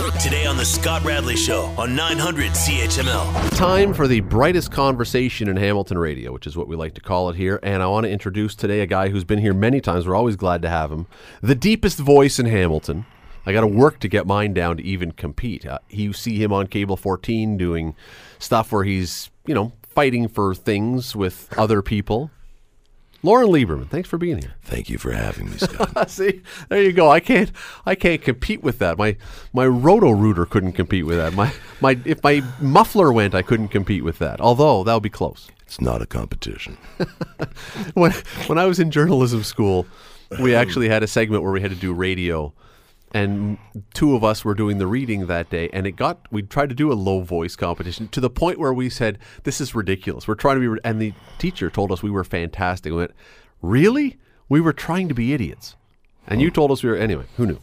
Today on The Scott Radley Show on 900 CHML. Time for the brightest conversation in Hamilton radio, which is what we like to call it here. And I want to introduce today a guy who's been here many times. We're always glad to have him. The deepest voice in Hamilton. I got to work to get mine down to even compete. Uh, you see him on Cable 14 doing stuff where he's, you know, fighting for things with other people. Loren Lieberman, thanks for being here. Thank you for having me, Scott. See, there you go. I can't, I can't compete with that. My, my roto rooter couldn't compete with that. My, my, if my muffler went, I couldn't compete with that. Although that would be close. it's not a competition. When, when I was in journalism school, we actually had a segment where we had to do radio, and two of us were doing the reading that day, and it got. We tried to do a low voice competition to the point where we said, "This is ridiculous. We're trying to be," ri-" and the teacher told us we were fantastic. We went, "Really? We were trying to be idiots." And you told us we were anyway. Who knew?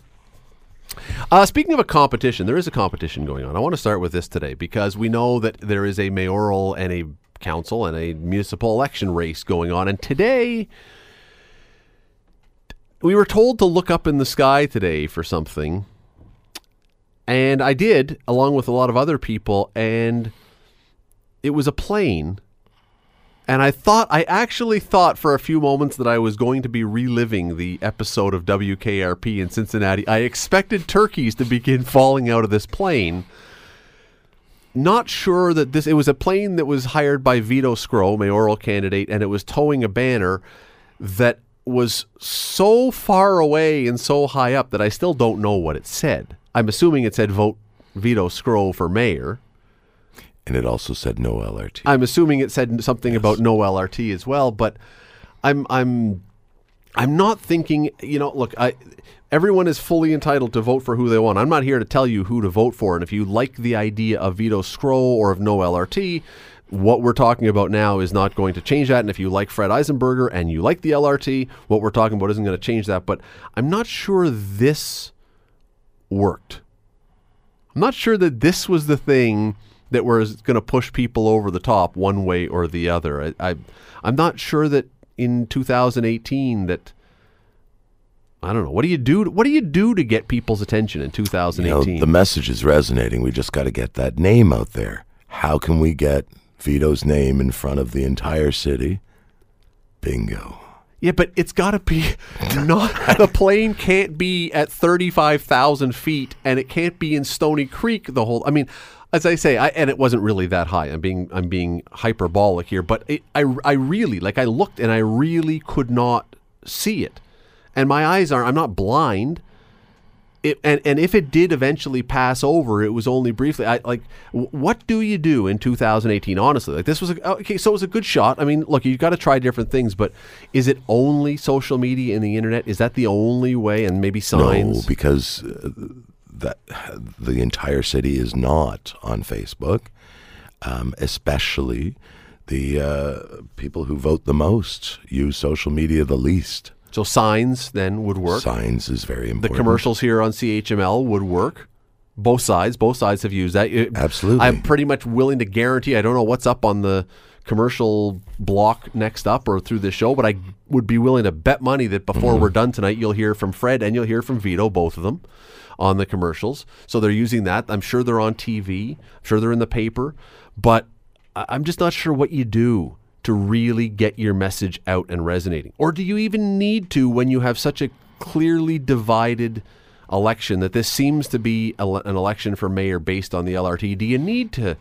Uh, speaking of a competition, there is a competition going on. I want to start with this today because we know that there is a mayoral and a council and a municipal election race going on. And today, we were told to look up in the sky today for something. And I did, along with a lot of other people. And it was a plane. And I thought, I actually thought for a few moments that I was going to be reliving the episode of WKRP in Cincinnati. I expected turkeys to begin falling out of this plane. Not sure that this, it was a plane that was hired by Vito Sgro, mayoral candidate, and it was towing a banner that was so far away and so high up that I still don't know what it said. I'm assuming it said vote Vito Sgro for mayor. And it also said no LRT. I'm assuming it said something about no LRT as well, but I'm I'm I'm not thinking, you know, look, I everyone is fully entitled to vote for who they want. I'm not here to tell you who to vote for, and if you like the idea of Vito Sgro or of no LRT, what we're talking about now is not going to change that. And if you like Fred Eisenberger and you like the LRT, what we're talking about isn't going to change that. But I'm not sure this worked. I'm not sure that this was the thing that was going to push people over the top one way or the other. I, I I'm not sure that in 2018 that I don't know. What do you do? What do you do to get people's attention in You know, 2018? the message is resonating. We just got to get that name out there. How can we get Vito's name in front of the entire city? Bingo. Yeah, but it's got to be not. the plane can't be at thirty-five thousand feet, and it can't be in Stony Creek. The whole. I mean, as I say, I, and it wasn't really that high. I'm being I'm being hyperbolic here, but it, I I really like I looked and I really could not see it, and my eyes are. I'm not blind. It, and and if it did eventually pass over, it was only briefly. I like, what do you do in 2018? Honestly, like this was a, okay. So it was a good shot. I mean, look, you've got to try different things, but is it only social media and the internet? Is that the only way? And maybe signs. No, because uh, that the entire city is not on Facebook, um, especially the uh, people who vote the most use social media the least. So signs then would work. Signs is very important. the commercials here on CHML would work. Both sides, both sides have used that. It- Absolutely. I'm pretty much willing to guarantee. I don't know what's up on the commercial block next up or through the show, but I would be willing to bet money that before Mm-hmm. we're done tonight, you'll hear from Fred and you'll hear from Vito, both of them, on the commercials. So they're using that. I'm sure they're on TV. I'm sure they're in the paper, but I'm just not sure what you do to really get your message out and resonating. Or do you even need to when you have such a clearly divided election that this seems to be an election for mayor based on the LRT? Do you need to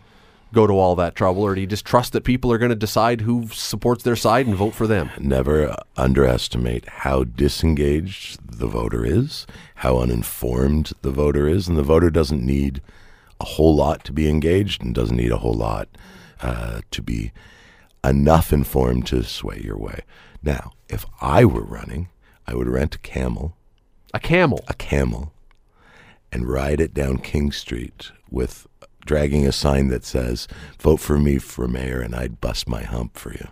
go to all that trouble, or do you just trust that people are going to decide who supports their side and vote for them? Never underestimate how disengaged the voter is, how uninformed the voter is, and the voter doesn't need a whole lot to be engaged and doesn't need a whole lot uh, to be enough informed to sway your way. Now, if I were running, I would rent a camel, A camel. a camel, and ride it down King Street with dragging a sign that says "Vote for me for mayor," and I'd bust my hump for you.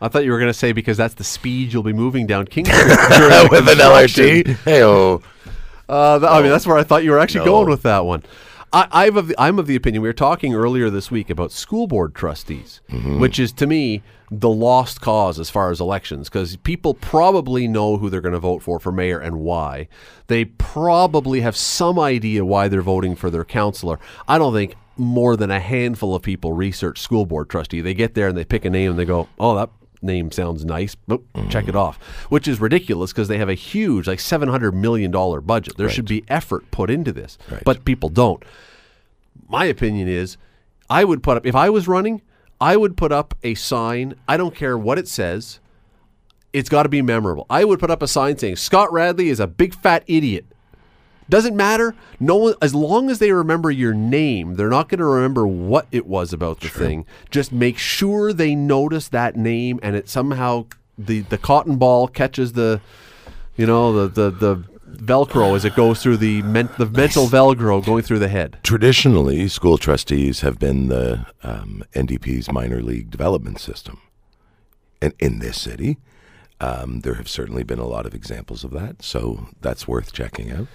I thought you were going to say because that's the speed you'll be moving down King Street during with an construction. LRT. Hey, oh. Uh, th- I mean, that's where I thought you were actually No. going with that one. I, I've of the, I'm of the opinion we were talking earlier this week about school board trustees, mm-hmm. which is to me the lost cause as far as elections because people probably know who they're going to vote for for mayor and why. They probably have some idea why they're voting for their councillor. I don't think more than a handful of people research school board trustee. They get there and they pick a name and they go, "Oh, that name sounds nice. Boop, mm-hmm. check it off," which is ridiculous because they have a huge, like seven hundred million dollar budget. There should be effort put into this, Right. but people don't. My opinion is, I would put up if I was running, I would put up a sign. I don't care what it says. It's got to be memorable. I would put up a sign saying Scott Radley is a big fat idiot. Doesn't matter. No one, as long as they remember your name, they're not going to remember what it was about the thing. Just make sure they notice that name, and it somehow the the cotton ball catches the, you know, the the the Velcro as it goes through the men, the mental Velcro going through the head. Traditionally, school trustees have been the um, NDP's minor league development system. And in this city, um, there have certainly been a lot of examples of that. So that's worth checking out.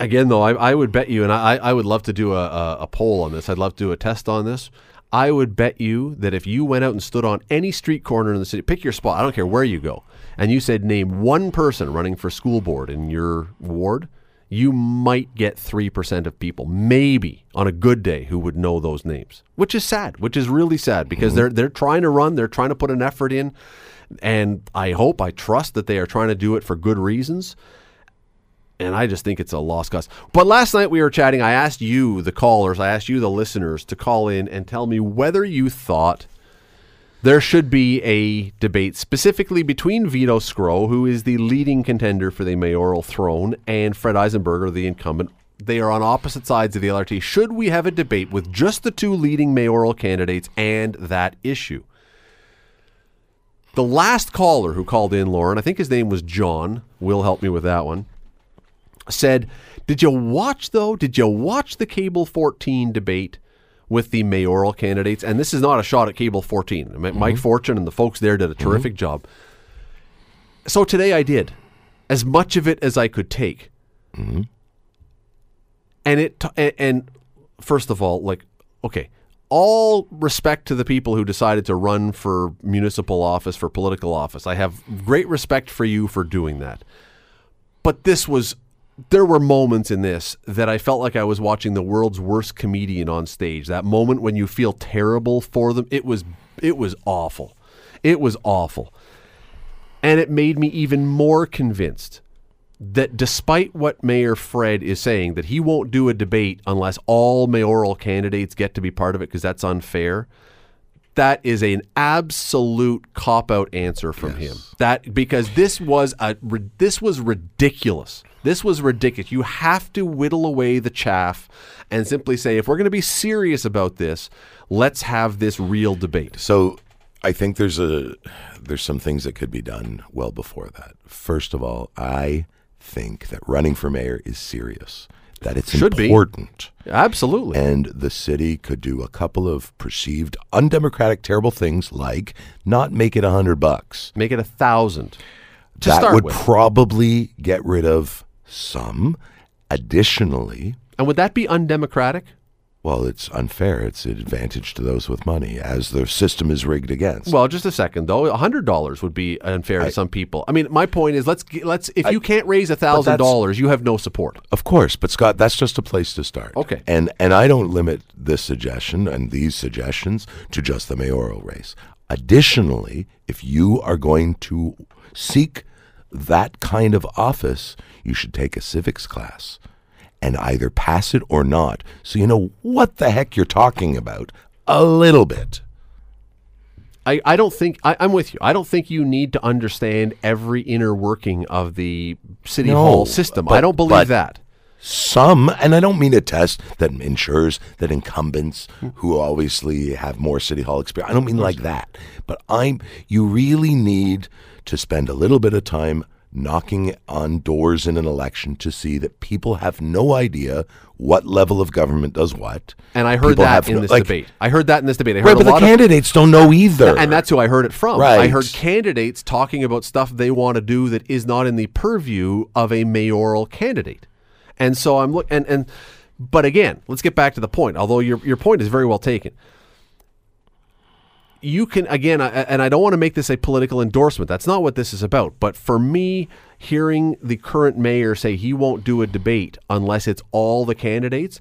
Again, though, I, I would bet you, and I, I would love to do a, a, a poll on this. I'd love to do a test on this. I would bet you that if you went out and stood on any street corner in the city, pick your spot, I don't care where you go, and you said name one person running for school board in your ward, you might get 3% of people, maybe on a good day, who would know those names, which is sad, which is really sad because mm-hmm. they're, they're trying to run, they're trying to put an effort in, and I hope, I trust that they are trying to do it for good reasons and I just think it's a lost cause. But last night we were chatting. I asked you, the callers, I asked you, the listeners, to call in and tell me whether you thought there should be a debate specifically between Vito Sgro, who is the leading contender for the mayoral throne, and Fred Eisenberger, the incumbent. They are on opposite sides of the LRT. Should we have a debate with just the two leading mayoral candidates and that issue? The last caller who called in, Loren, I think his name was John, will help me with that one said, Did you watch, though? Did you watch the Cable 14 debate with the mayoral candidates? And this is not a shot at Cable 14. Mi- mm-hmm. Mike Fortune and the folks there did a mm-hmm. terrific job. So today I did as much of it as I could take. Mm-hmm. And it, t- and first of all, like, okay, all respect to the people who decided to run for municipal office, for political office. I have great respect for you for doing that but this was there were moments in this that I felt like I was watching the world's worst comedian on stage. That moment when you feel terrible for them, it was it was awful. It was awful. And it made me even more convinced that despite what Mayor Fred is saying that he won't do a debate unless all mayoral candidates get to be part of it because that's unfair, that is an absolute cop out answer from him. That because this was a this was ridiculous. This was ridiculous. You have to whittle away the chaff and simply say if we're going to be serious about this, let's have this real debate. So I think there's a there's some things that could be done well before that. First of all, I think that running for mayor is serious. That it's Should be. important. Absolutely. And the city could do a couple of perceived undemocratic terrible things like not make it a hundred bucks. Make it a thousand to that would with. probably get rid of some. Additionally, and would that be undemocratic? Well, it's unfair. It's an advantage to those with money, as the system is rigged against. Well, just a second though. A hundred dollars would be unfair to some people. I mean, my point is, let's let's if you can't raise a thousand dollars, you have no support. Of course, but Scott, that's just a place to start. Okay. And and I don't limit this suggestion and these suggestions to just the mayoral race. Additionally, if you are going to seek that kind of office, you should take a civics class and either pass it or not. So you know what the heck you're talking about a little bit. I, I don't think I, I'm with you. I don't think you need to understand every inner working of the city No, hall system. I don't believe but- that. Some, and I don't mean a test that ensures that incumbents who obviously have more city hall experience, I don't mean like that. But I'm, you really need to spend a little bit of time knocking on doors in an election to see that people have no idea what level of government does what. And I heard People that in no- this like- debate. I heard that in this debate. I heard Right, a but the lot of candidates don't know either. and that's who I heard it from. Right. I heard candidates talking about stuff they want to do that is not in the purview of a mayoral candidate. And so I'm look and and But again, let's get back to the point. Although your your point is very well taken. You can again, I- and I don't want to make this a political endorsement. That's not what this is about. But for me, hearing the current mayor say he won't do a debate unless it's all the candidates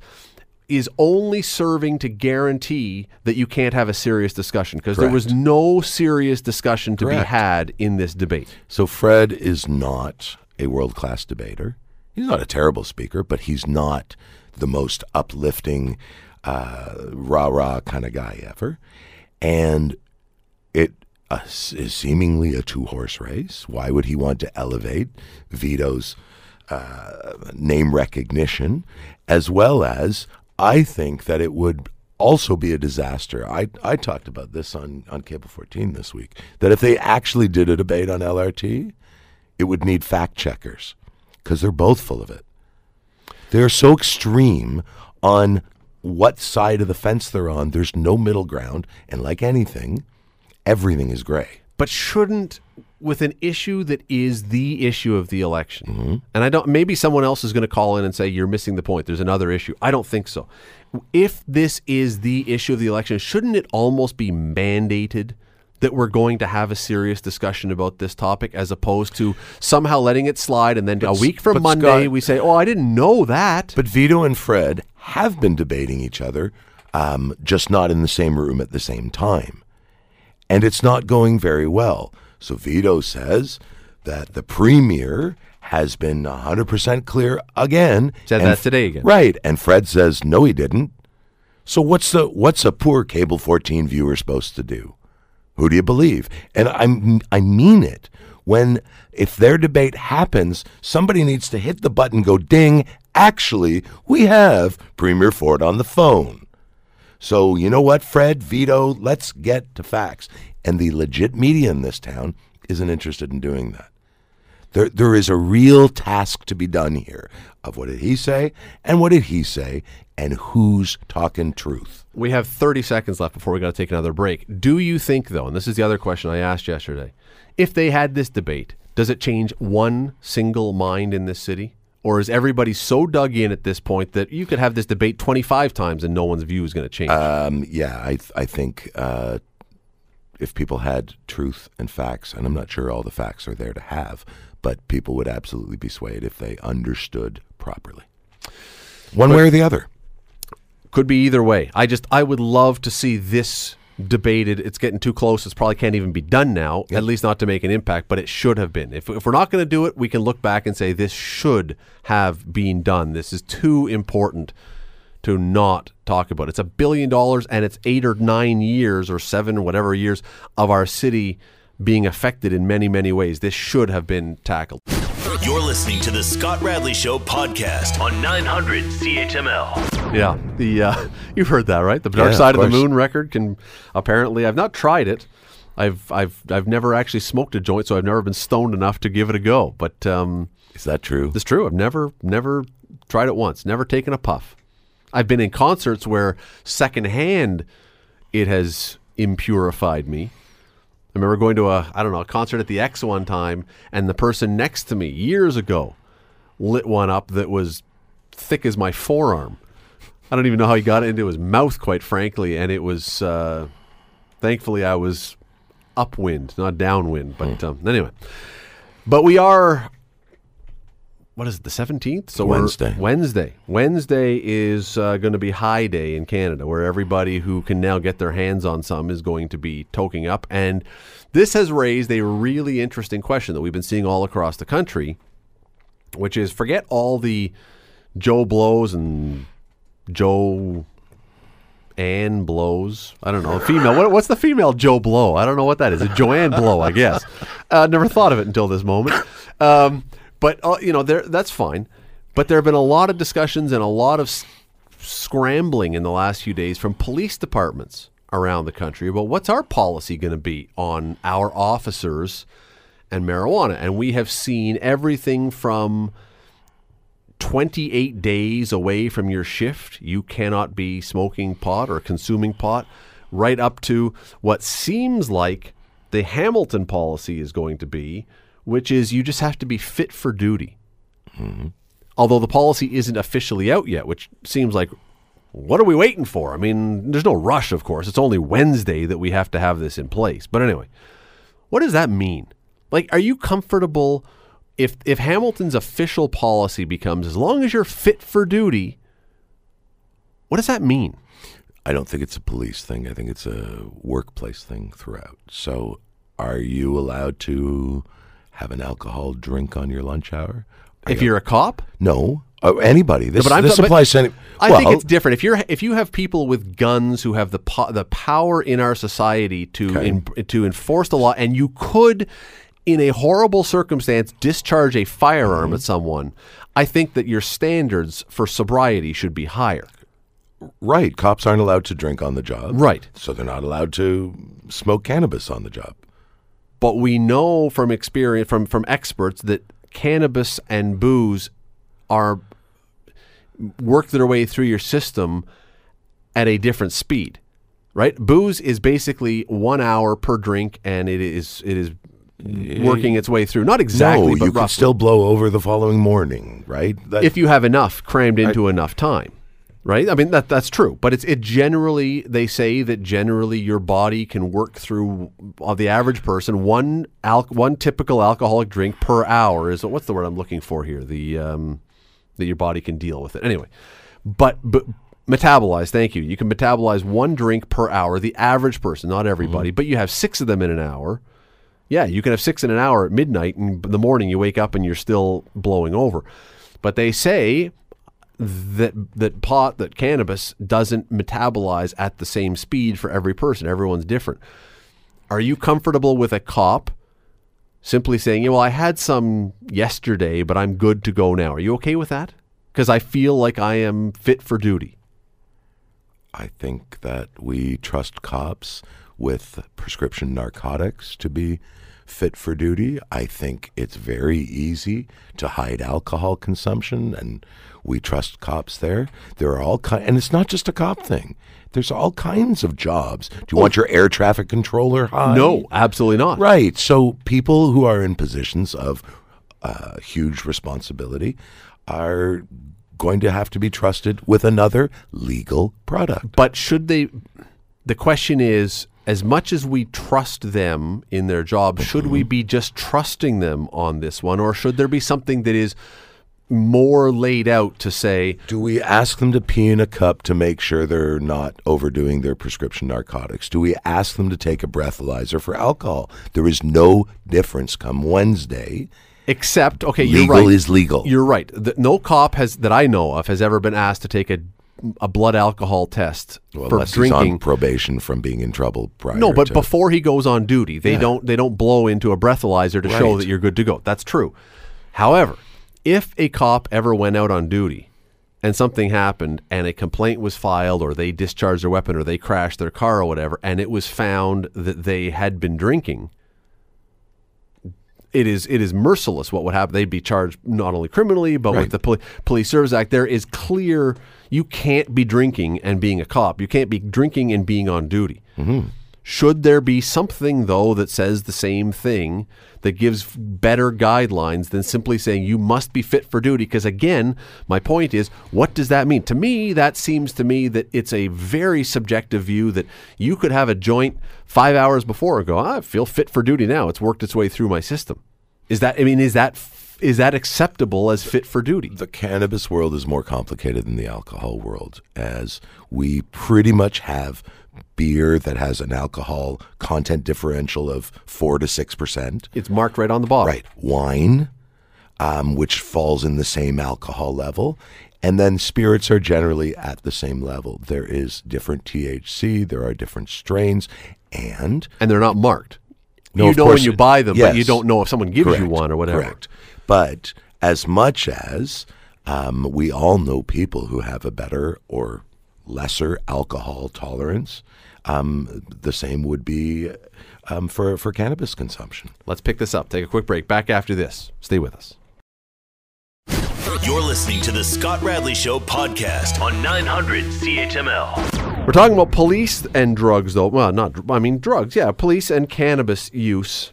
is only serving to guarantee that you can't have a serious discussion because there was no serious discussion to be had in this debate. So Fred is not a world class debater. He's not a terrible speaker, but he's not the most uplifting, uh, rah rah kind of guy ever. And it uh, is seemingly a two horse race. Why would he want to elevate Vito's uh, name recognition, as well as I think that it would also be a disaster. I, I talked about this on, on Cable 14 this week, that if they actually did a debate on LRT, it would need fact checkers because they're both full of it. They're so extreme on what side of the fence they're on. There's no middle ground. And like anything, everything is gray. but shouldn't with an issue that is the issue of the election Mm-hmm. and i don't maybe someone else is going to call in and say you're missing the point there's another issue i don't think so if this is the issue of the election shouldn't it almost be mandated that we're going to have a serious discussion about this topic as opposed to somehow letting it slide and then a week from monday Scott- we say oh i didn't know that But Vito and Fred have been debating each other, um, just not in the same room at the same time. And it's not going very well. So Vito says that the premier has been 100% clear again. Said that today again. Right. And Fred says, no, he didn't. So what's the what's a poor cable 14 viewer supposed to do? Who do you believe? And I'm I mean it. When if their debate happens, somebody needs to hit the button, go ding. Actually, we have Premier Ford on the phone. So you know what, Fred, Vito, let's get to facts. And the legit media in this town isn't interested in doing that. There, there is a real task to be done here of what did he say and what did he say and who's talking truth. We have 30 seconds left before we got to take another break. Do you think, though, and this is the other question I asked yesterday, if they had this debate, does it change one single mind in this city? Or is everybody so dug in at this point that you could have this debate 25 times and no one's view is going to change? Um, yeah, I, th- I think uh, if people had truth and facts, and I'm not sure all the facts are there to have, but people would absolutely be swayed if they understood properly. One way or the other. Could be either way. I just, I would love to see this debated. It's getting too close. It probably can't even be done now, at least not to make an impact, but it should have been. If, if we're not going to do it, we can look back and say this should have been done. This is too important to not talk about. It's a billion dollars and it's eight or nine years or seven, whatever years of our city being affected in many, many ways. This should have been tackled. You're listening to the Scott Radley Show podcast on 900 CHML. Yeah, the uh, you've heard that, right? The Dark Yeah, Side of, the. Moon record can apparently. I've not tried it. I've I've I've never actually smoked a joint, so I've never been stoned enough to give it a go. But um, Is that true? it's true. I've never never tried it once. Never taken a puff. I've been in concerts where secondhand it has impurified me. I remember going to a I don't know a concert at the X one time, and the person next to me years ago lit one up that was thick as my forearm. I don't even know how he got it into his mouth, quite frankly, and it was. Uh, thankfully, I was upwind, not downwind. But um, anyway, but we are. What is it? The seventeenth. So Wednesday. Wednesday. Wednesday is uh, going to be High Day in Canada, where everybody who can now get their hands on some is going to be toking up. And this has raised a really interesting question that we've been seeing all across the country, which is forget all the Joe blows and Joe Ann blows. I don't know. Female. What, what's the female Joe blow? I don't know what that is. A Joanne blow, I guess. Uh, never thought of it until this moment. Um, but uh, you know, there that's fine. But there have been a lot of discussions and a lot of s- scrambling in the last few days from police departments around the country about what's our policy going to be on our officers and marijuana. And we have seen everything from 28 days away from your shift, you cannot be smoking pot or consuming pot, right up to what seems like the Hamilton policy is going to be, which is you just have to be fit for duty. Mm-hmm. although the policy isn't officially out yet, which seems like what are we waiting for? I mean, there's no rush, of course. It's only Wednesday that we have to have this in place. But anyway, what does that mean? Like, are you comfortable if if Hamilton's official policy becomes as long as you're fit for duty? What does that mean? I don't think it's a police thing. I think it's a workplace thing throughout. So, are you allowed to have an alcohol drink on your lunch hour? Are If you- you're a cop, no, oh, anybody. This, but I'm this applies to any. I think it's different. If you're if you have people with guns who have the po- the power in our society to Okay. en- to enforce the law, and you could, in a horrible circumstance, discharge a firearm Mm-hmm. at someone, I think that your standards for sobriety should be higher. right. Cops aren't allowed to drink on the job. Right. So they're not allowed to smoke cannabis on the job. But we know from experience from from experts that cannabis and booze are work their way through your system at a different speed. Right? Booze is basically 1 hour per drink and it is it is working its way through. Not exactly, no, but you can roughly. still blow over the following morning, right? That, if you have enough crammed into enough time right? I mean that that's true but it's it generally they say that generally your body can work through of the average person one al- one typical alcoholic drink per hour is what's the word i'm looking for here? The um that your body can deal with it. Anyway but but metabolize thank you. You can metabolize one drink per hour the average person not everybody but you have six of them in an hour yeah, you can have six in an hour at midnight, and in the morning you wake up and you're still blowing over. But they say that that pot, that cannabis doesn't metabolize at the same speed for every person. Everyone's different. Are you comfortable with a cop simply saying, "Yeah, well, I had some yesterday, but I'm good to go now"? Are you okay with that? Because I feel like I am fit for duty. I think that we trust cops with prescription narcotics to be fit for duty. I think it's very easy to hide alcohol consumption, and we trust cops there. There are all kinds, and it's not just a cop thing. There's all kinds of jobs. Do you want your air traffic controller high? No, absolutely not. Right. So people who are in positions of uh, huge responsibility are going to have to be trusted with another legal product. But should they? The question is, as much as we trust them in their job, should we mm-hmm. be just trusting them on this one, or should there be something that is more laid out to say, Do we ask them to pee in a cup to make sure they're not overdoing their prescription narcotics? Do we ask them to take a breathalyzer for alcohol? There is no difference come Wednesday. except okay, you're right. Legal is legal. You're right. The, no cop has that I know of has ever been asked to take a a blood alcohol test Well, for unless he's on drinking. probation from being in trouble prior No, but to- before he goes on duty, they don't they don't blow into a breathalyzer to show that you're good to go. That's true. However, if a cop ever went out on duty and something happened and a complaint was filed or they discharged their weapon or they crashed their car or whatever and it was found that they had been drinking, it is it is merciless what would happen. They'd be charged not only criminally but with the Poli- Police Service Act. There is clear you can't be drinking and being a cop. You can't be drinking and being on duty. Mm-hmm. Should there be something though that says the same thing that gives better guidelines than simply saying you must be fit for duty? Because again, my point is, what does that mean? To me, that seems to me that it's a very subjective view that you could have a joint five hours before and go, I feel fit for duty now. It's worked its way through my system. Is that? I mean, is that is that acceptable as fit for duty? the cannabis world is more complicated than the alcohol world, as we pretty much have beer that has an alcohol content differential of four to six percent. It's marked right on the bottle. Right. Wine, um, which falls in the same alcohol level. And then spirits are generally at the same level. There is different THC, there are different strains, and And they're not marked. No, you of know when you buy them, but you don't know if someone gives you one or whatever. Correct. But as much as um, we all know people who have a better or lesser alcohol tolerance, um, the same would be um, for for cannabis consumption. Let's pick this up. Take a quick break. Back after this. Stay with us. You're listening to the Scott Radley Show podcast on 900 CHML. We're talking about police and drugs, though. Well, not, I mean, drugs, yeah. Police and cannabis use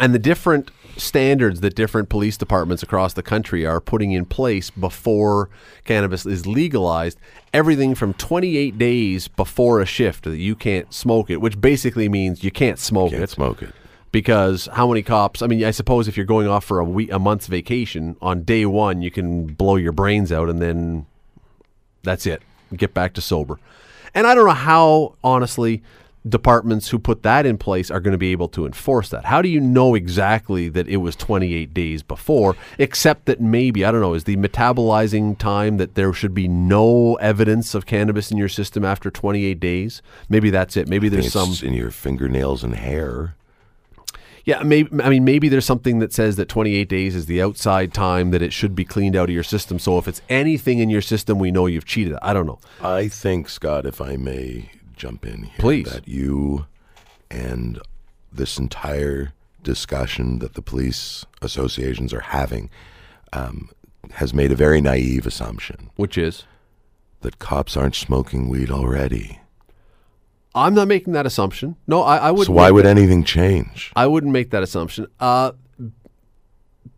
and the different standards that different police departments across the country are putting in place before cannabis is legalized. Everything from 28 days before a shift that you can't smoke it, which basically means you can't smoke Can't it smoke it. because how many cops? I mean, I suppose if you're going off for a week, a month's vacation on day one, you can blow your brains out, and then that's it. Get back to sober. And I don't know how, honestly, departments who put that in place are going to be able to enforce that. How do you know exactly that it was 28 days before, except that maybe, I don't know, is the metabolizing time that there should be no evidence of cannabis in your system after 28 days? Maybe that's it. Maybe there's some. in your fingernails and hair. Yeah, maybe I mean maybe there's something that says that 28 days is the outside time that it should be cleaned out of your system. So if it's anything in your system, we know you've cheated. I don't know. I think, Scott, if I may jump in here, Please. that you and this entire discussion that the police associations are having um, has made a very naive assumption Which is that cops aren't smoking weed already. I'm not making that assumption. No, I, I would. So why would anything change? I wouldn't make that assumption. Uh,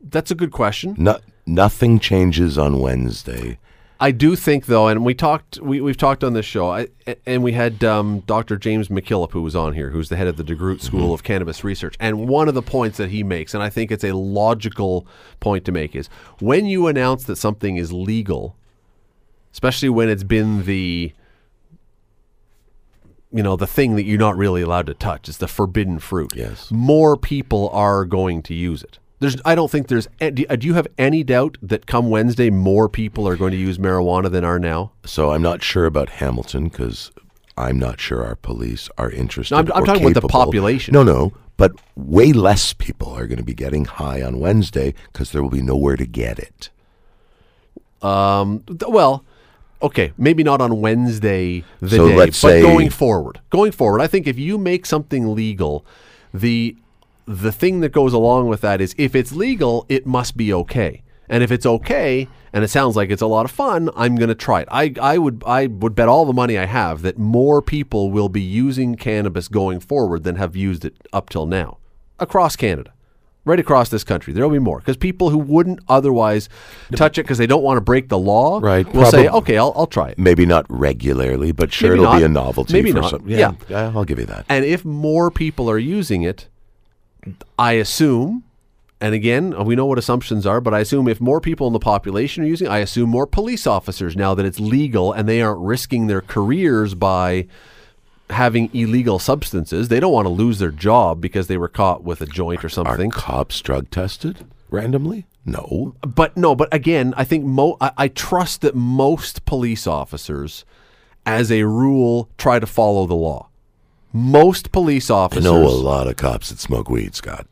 that's a good question. No, nothing changes on Wednesday. I do think though, and we talked, we, we've talked on this show, I, and we had um, Dr. James MacKillop who was on here, who's the head of the DeGroote School of Cannabis Research, and one of the points that he makes, and I think it's a logical point to make, is when you announce that something is legal, especially when it's been the you know the thing that you're not really allowed to touch it's the forbidden fruit Yes. more people are going to use it there's i don't think there's do do you have any doubt that come wednesday more people are going to use marijuana than are now So I'm not sure about Hamilton because I'm not sure our police are interested. No, I'm- I'm talking about the population. No, no, but way less people are going to be getting high on Wednesday because there will be nowhere to get it. um th- well okay maybe not on wednesday the So day let's but say- going forward going forward i think if you make something legal the the thing that goes along with that is if it's legal it must be okay. And if it's okay and it sounds like it's a lot of fun i'm going to try it. I, I would i would bet all the money i have that more people will be using cannabis going forward than have used it up till now across canada right across this country there'll be more because people who wouldn't otherwise touch it because they don't want to break the law Right, will say okay i'll, I'll try it Maybe not regularly, but sure Maybe it'll be a novelty Maybe for not. some. Yeah. yeah, I'll give you that. And if more people are using it, I assume, and again, we know what assumptions are, but I assume if more people in the population are using it, I assume more police officers now that it's legal and they aren't risking their careers by having illegal substances. They don't want to lose their job because they were caught with a joint or something. Are cops drug tested randomly? No. But no, but again, I think mo- I, I trust that most police officers, as a rule, try to follow the law. Most police I officers. know a lot of cops that smoke weed, Scott.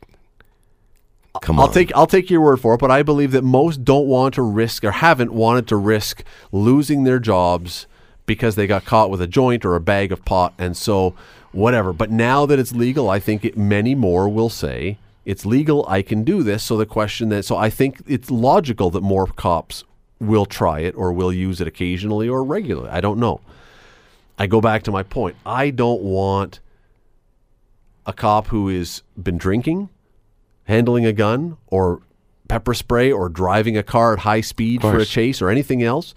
Come I'll on. take I'll take your word for it, but I believe that most don't want to risk or haven't wanted to risk losing their jobs because they got caught with a joint or a bag of pot, and so whatever. But now that it's legal, I think it, many more will say it's legal. I can do this. So the question that so I think it's logical that more cops will try it or will use it occasionally or regularly. I don't know. I go back to my point. I don't want a cop who has been drinking handling a gun or pepper spray or driving a car at high speed for a chase or anything else.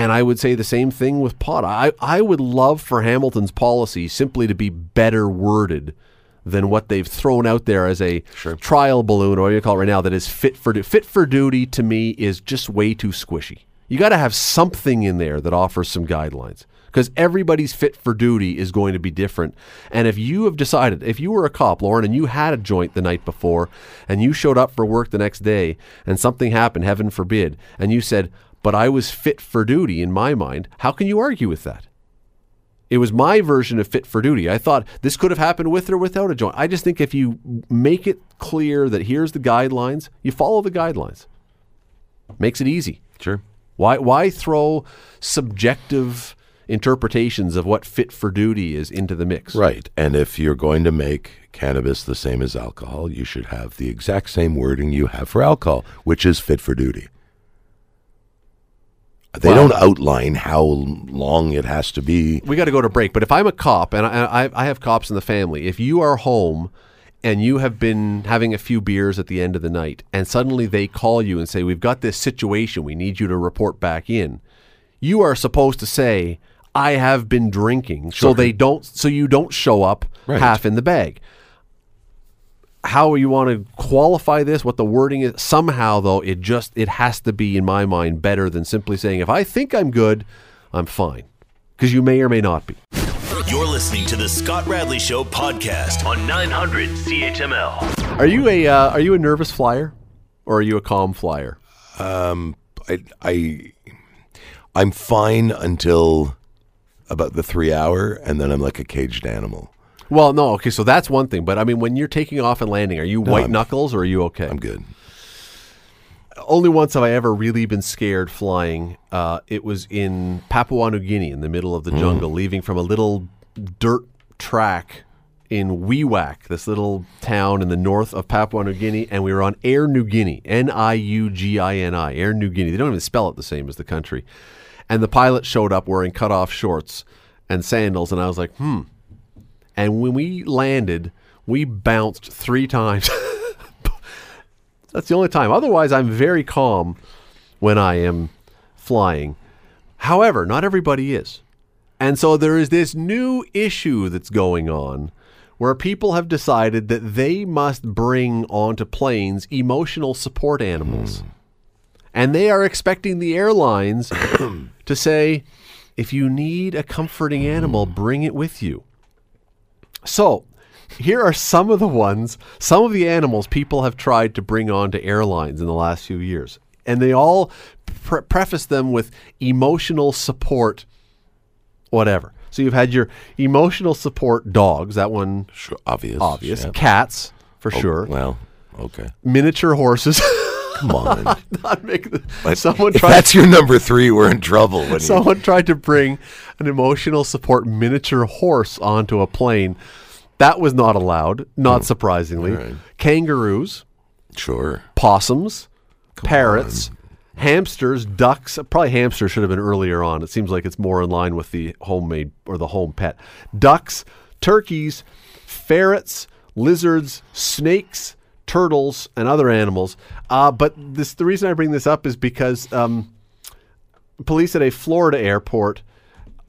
And I would say the same thing with pot. I, I would love for Hamilton's policy simply to be better worded than what they've thrown out there as a trial balloon or what you call it right now that is fit for du- fit for duty to me is just way too squishy. You got to have something in there that offers some guidelines because everybody's fit for duty is going to be different. And if you have decided, if you were a cop, Loren, and you had a joint the night before and you showed up for work the next day and something happened, heaven forbid, and you said, but I was fit for duty in my mind, how can you argue with that? It was my version of fit for duty. I thought this could have happened with or without a joint. I just think if you make it clear that here's the guidelines, you follow the guidelines. Makes it easy. Sure. Why why throw subjective interpretations of what fit for duty is into the mix? Right. And if you're going to make cannabis the same as alcohol, you should have the exact same wording you have for alcohol, which is fit for duty. They Well- don't outline how long it has to be. We got to go to break. But if I'm a cop and I, I, I have cops in the family, if you are home and you have been having a few beers at the end of the night, and suddenly they call you and say, We've got this situation, we need you to report back in, you are supposed to say, I have been drinking, so they don't, so you don't show up Right. half in the bag. How you want to qualify this, what the wording is, somehow though, it just it has to be in my mind better than simply saying if I think I'm good, I'm fine, because you may or may not be. You're listening to the Scott Radley Show podcast on 900 CHML. Are you a uh, are you a nervous flyer, or are you a calm flyer? Um, I, I, I'm fine until about the three hour, and then I'm like a caged animal. Well, no, okay, so that's one thing. But I mean, when you're taking off and landing, are you white I'm- knuckles or are you okay? I'm good. Only once have I ever really been scared flying. Uh, it was in Papua New Guinea, in the middle of the jungle, leaving from a little dirt track in Wewak, this little town in the north of Papua New Guinea, and we were on Air Niugini, N I U G I N I, Air Niugini. They don't even spell it the same as the country. And the pilot showed up wearing cut-off shorts and sandals, and I was like, hmm. And when we landed, we bounced three times. That's the only time. Otherwise, I'm very calm when I am flying. However, not everybody is. And so there is this new issue that's going on where people have decided that they must bring onto planes emotional support animals. Hmm. And they are expecting the airlines to say, if you need a comforting animal, hmm. bring it with you. So, here are some of the ones, some of the animals people have tried to bring onto airlines in the last few years. And they all pre- preface them with emotional support, whatever. So you've had your emotional support dogs, that one Sure, obvious. obvious. yeah. Cats, for Oh, sure. Well, okay. Miniature horses. Come on. Not make the- someone if tried that's your number three, we're in trouble. When you, Someone tried to bring an emotional support miniature horse onto a plane. That was not allowed, not hmm. surprisingly. Right. Kangaroos, sure. possums, parrots, hamsters, ducks. Probably hamsters should have been earlier on. It seems like it's more in line with the homemade or the home pet. Ducks, turkeys, ferrets, lizards, snakes, turtles, and other animals. Uh, but this the reason I bring this up is because um, police at a Florida airport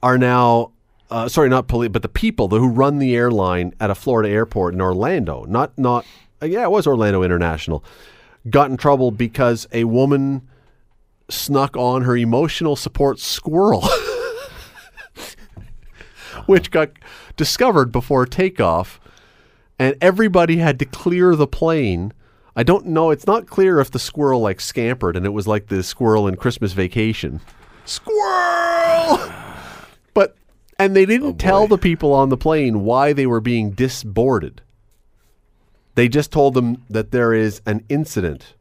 are now. Uh, sorry, not police, but the people who run the airline at a Florida airport in Orlando, not not uh, yeah, it was Orlando International, got in trouble because a woman snuck on her emotional support squirrel, which got discovered before takeoff, and everybody had to clear the plane. I don't know. It's not clear if the squirrel like scampered and it was like the squirrel in Christmas Vacation. Squirrel! But and they didn't oh, tell the people on the plane why they were being disboarded. They just told them that there is an incident.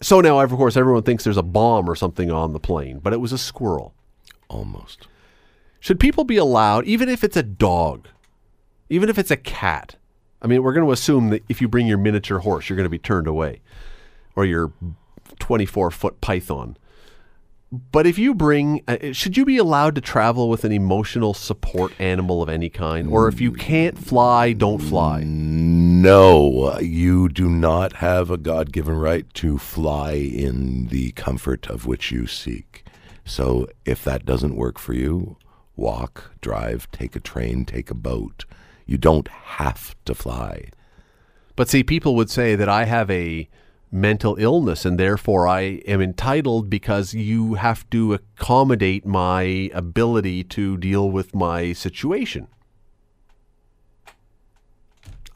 So now, of course, everyone thinks there's a bomb or something on the plane, but it was a squirrel. Almost. Should people be allowed, even if it's a dog, even if it's a cat? I mean, we're going to assume that if you bring your miniature horse, you're going to be turned away, or your 24 foot python. But if you bring, uh, should you be allowed to travel with an emotional support animal of any kind? Or if you can't fly, don't fly? No, you do not have a God given right to fly in the comfort of which you seek. So if that doesn't work for you, walk, drive, take a train, take a boat. You don't have to fly. But see, people would say that I have a mental illness and therefore I am entitled because you have to accommodate my ability to deal with my situation.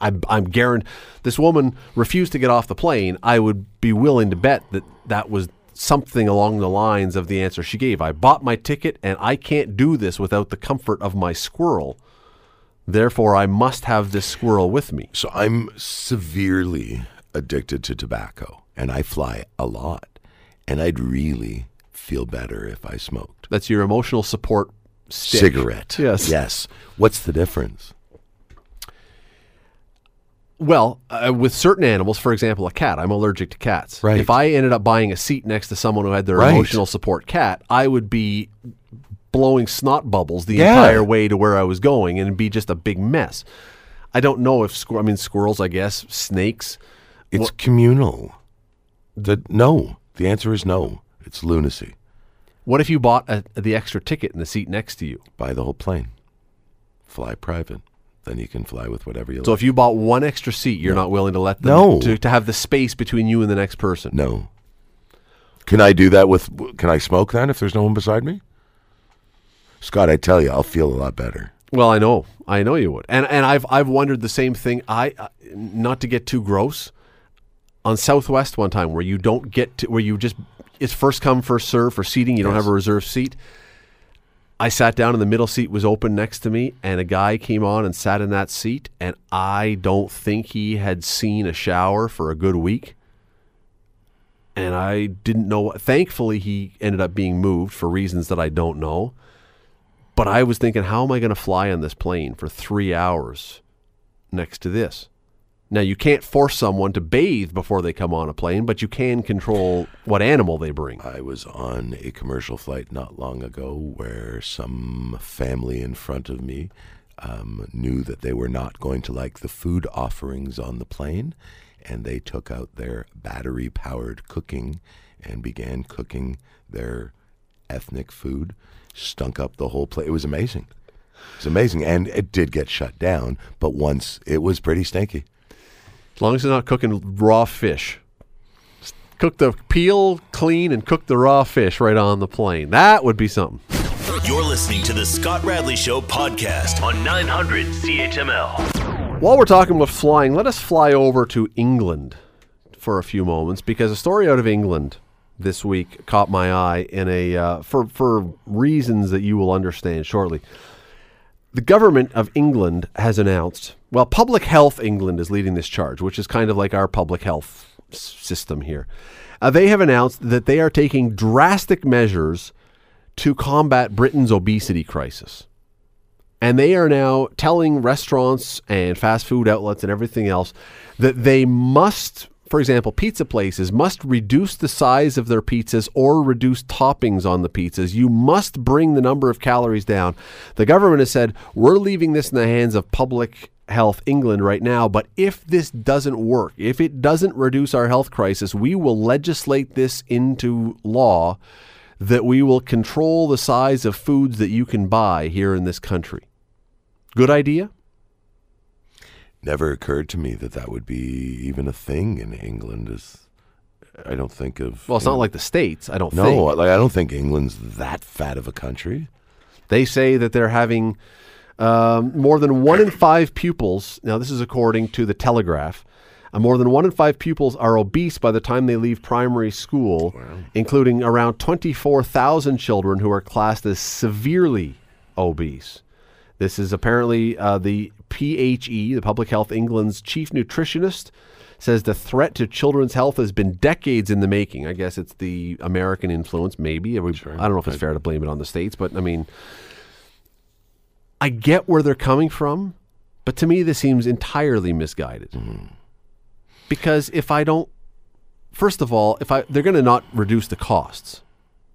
I'm, I'm guaranteed this woman refused to get off the plane. I would be willing to bet that that was something along the lines of the answer she gave. I bought my ticket and I can't do this without the comfort of my squirrel. Therefore, I must have this squirrel with me. So I'm severely addicted to tobacco and I fly a lot. And I'd really feel better if I smoked. That's your emotional support stick. Cigarette. Yes. Yes. What's the difference? Well, uh, with certain animals, for example, a cat, I'm allergic to cats. Right. If I ended up buying a seat next to someone who had their Right. emotional support cat, I would be blowing snot bubbles the Yeah. entire way to where I was going and it'd be just a big mess. I don't know if squir- I mean squirrels. I guess snakes. It's communal. The, no. The answer is no. It's lunacy. What if you bought a, the extra ticket in the seat next to you? Buy the whole plane. Fly private. Then you can fly with whatever you So like. if you bought one extra seat, you're not willing to let them No. to, to have the space between you and the next person. No. Can I do that with? Can I smoke then if there's no one beside me? Scott, I tell you, I'll feel a lot better. Well, I know, I know you would, and and I've I've wondered the same thing. I uh, not to get too gross on Southwest one time where you don't get to where you just it's first come first serve for seating. You don't have a reserved seat. I sat down and the middle seat was open next to me, and a guy came on and sat in that seat, and I don't think he had seen a shower for a good week. And I didn't know. Thankfully, he ended up being moved for reasons that I don't know. But I was thinking, how am I going to fly on this plane for three hours next to this? Now, you can't force someone to bathe before they come on a plane, but you can control what animal they bring. I was on a commercial flight not long ago where some family in front of me um, knew that they were not going to like the food offerings on the plane, and they took out their battery powered cooking and began cooking their ethnic food, stunk up the whole place. It was amazing. It was amazing. And it did get shut down, but once it was pretty stinky. As long as they're not cooking raw fish. Just Cook the peel clean and cook the raw fish right on the plane. That would be something. You're listening to the Scott Radley Show podcast on 900 CHML. While we're talking about flying, let us fly over to England for a few moments because a story out of England this week caught my eye in a uh, for for reasons that you will understand shortly. The government of England has announced, well, Public Health England is leading this charge, which is kind of like our public health system here. Uh, they have announced that they are taking drastic measures to combat Britain's obesity crisis. And they are now telling restaurants and fast food outlets and everything else that they must, for example, pizza places must reduce the size of their pizzas or reduce toppings on the pizzas. You must bring the number of calories down. The government has said, we're leaving this in the hands of Public Health England right now, but if this doesn't work, if it doesn't reduce our health crisis, we will legislate this into law that we will control the size of foods that you can buy here in this country. Good idea? Never occurred to me that that would be even a thing in England. Is I don't think of. Well, it's you not like the States, I don't No, think. like I don't think England's that fat of a country. They say that they're having um, more than one in five pupils. Now, this is according to the Telegraph. Uh, more than one in five pupils are obese by the time they leave primary school, including around 24,000 children who are classed as severely obese. This is apparently uh, the PHE, the Public Health England's chief nutritionist, says the threat to children's health has been decades in the making. I guess it's the American influence, maybe. I would- I don't know if it's fair to blame it on the states, but I mean, I get where they're coming from, but to me, this seems entirely misguided. Mm-hmm. Because if I don't, first of all, if I they're going to not reduce the costs.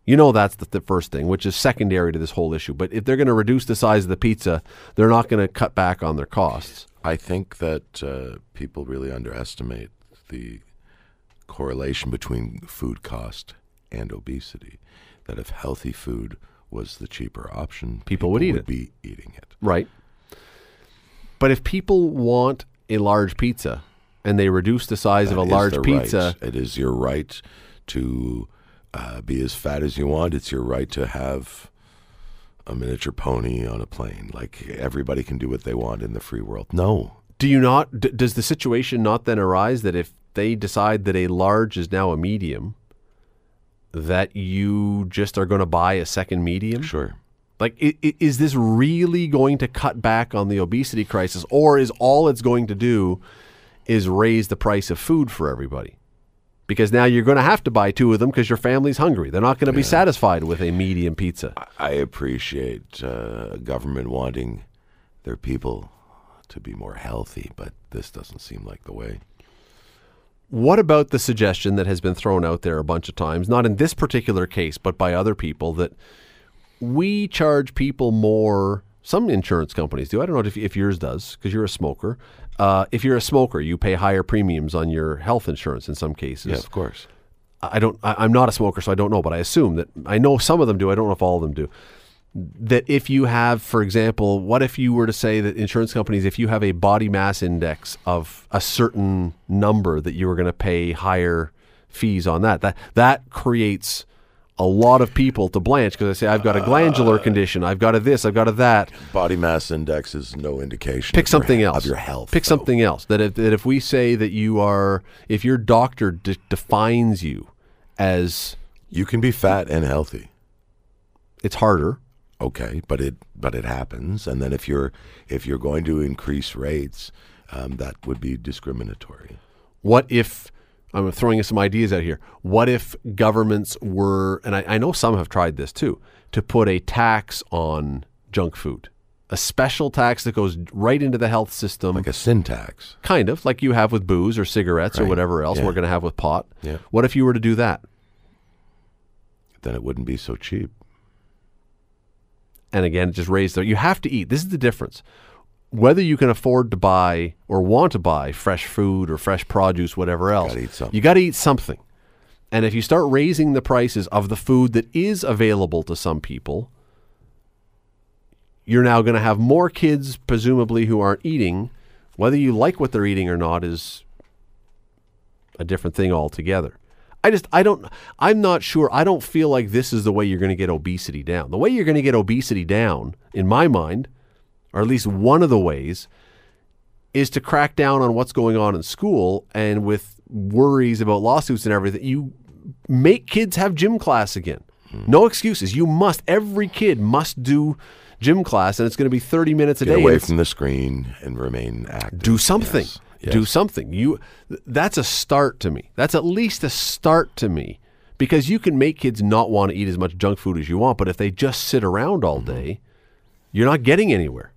You know that's the, the first thing, which is secondary to this whole issue. But if they're going to reduce the size of the pizza, they're not going to cut back on their costs. I think that uh, people really underestimate the correlation between food cost and obesity. That if healthy food was the cheaper option, People would eat it. be eating it. Right. But if people want a large pizza and they reduce the size of a large pizza, right. It is your right to uh, be as fat as you want. It's your right to have a miniature pony on a plane. Like everybody can do what they want in the free world. No, do you not? D- does the situation not then arise that if they decide that a large is now a medium, that you just are going to buy a second medium? sure. Like, is this really going to cut back on the obesity crisis, or is all it's going to do is raise the price of food for everybody? Because now you're going to have to buy two of them because your family's hungry. They're not going to be satisfied with a medium pizza. I appreciate uh, government wanting their people to be more healthy, but this doesn't seem like the way. What about the suggestion that has been thrown out there a bunch of times, not in this particular case, but by other people, that we charge people more Some insurance companies do. I don't know if, if yours does because you're a smoker. Uh, if you're a smoker, you pay higher premiums on your health insurance in some cases. Yeah, of course. I don't. I, I'm not a smoker, so I don't know. But I assume that I know some of them do. I don't know if all of them do. That if you have, for example, what if you were to say that insurance companies, if you have a body mass index of a certain number, that you were going to pay higher fees on that. That that creates a lot of people to blanch because I say I've got a glandular condition, I've got a this, I've got a that. Body mass index is no indication. Pick of your- something else of your health. Pick though. something else. That if, that if we say that you are, if your doctor de- defines you as You can be fat and healthy. it's harder. Okay, but it but it happens. And then if you're if you're going to increase rates, um, that would be discriminatory. What if I'm throwing some ideas out here? What if governments were, and I, I know some have tried this too, to put a tax on junk food, a special tax that goes right into the health system, Like a sin tax. kind of like you have with booze or cigarettes or whatever else Yeah. we're going to have with pot. Yeah. What if you were to do that? Then it wouldn't be so cheap. and again, it just raised the. You have to eat. This is the difference. Whether you can afford to buy or want to buy fresh food or fresh produce, whatever else, you got to eat something. And if you start raising the prices of the food that is available to some people, you're now going to have more kids, presumably, who aren't eating. Whether you like what they're eating or not is a different thing altogether. I just I don't I'm not sure. I don't feel like this is the way you're going to get obesity down. The way you're going to get obesity down in my mind, or at least one of the ways is to crack down on what's going on in school and with worries about lawsuits and everything. You make kids have gym class again. No excuses. You must every kid must do gym class and it's going to be 30 minutes a Get day. away from the screen and remain active. do something. Yes. Yes. Do something. You that's a start to me. That's at least a start to me. Because you can make kids not want to eat as much junk food as you want, but if they just sit around all Mm-hmm. day, you're not getting anywhere.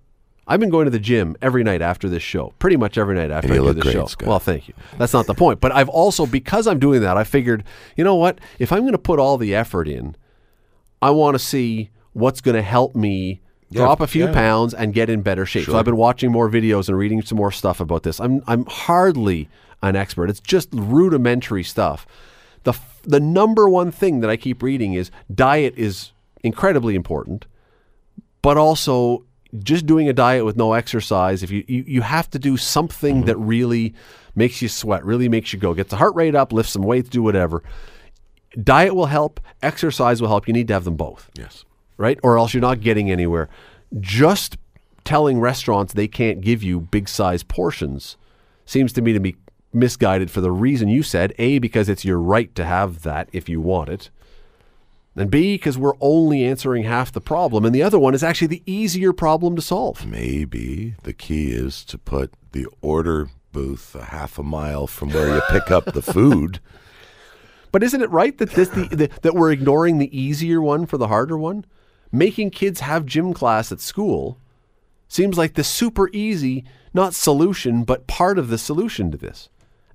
I've been going to the gym every night after this show, pretty much every night after And I do this great, show. Scott. Well, thank you. That's not the point. But I've also, because I'm doing that, I figured, you know what? If I'm going to put all the effort in, I want to see what's going to help me Yeah, drop a few yeah. pounds and get in better shape. So I've been watching more videos and reading some more stuff about this. I'm I'm hardly an expert. It's just rudimentary stuff. The f- the number one thing that I keep reading is diet is incredibly important, but also just doing a diet with no exercise. If you you, you have to do something mm-hmm. that really makes you sweat, really makes you go, gets the heart rate up, lift some weights, do whatever. Diet will help. Exercise will help. You need to have them both Yes. right? Or else you're not getting anywhere. Just telling restaurants they can't give you big size portions seems to me to be misguided for the reason you said. A, because it's your right to have that if you want it. And B, because we're only answering half the problem. And the other one is actually the easier problem to solve. Maybe the key is to put the order booth a half a mile from where you pick up the food. But isn't it right that this the, the, that we're ignoring the easier one for the harder one? Making kids have gym class at school seems like the super easy, not solution, but part of the solution to this.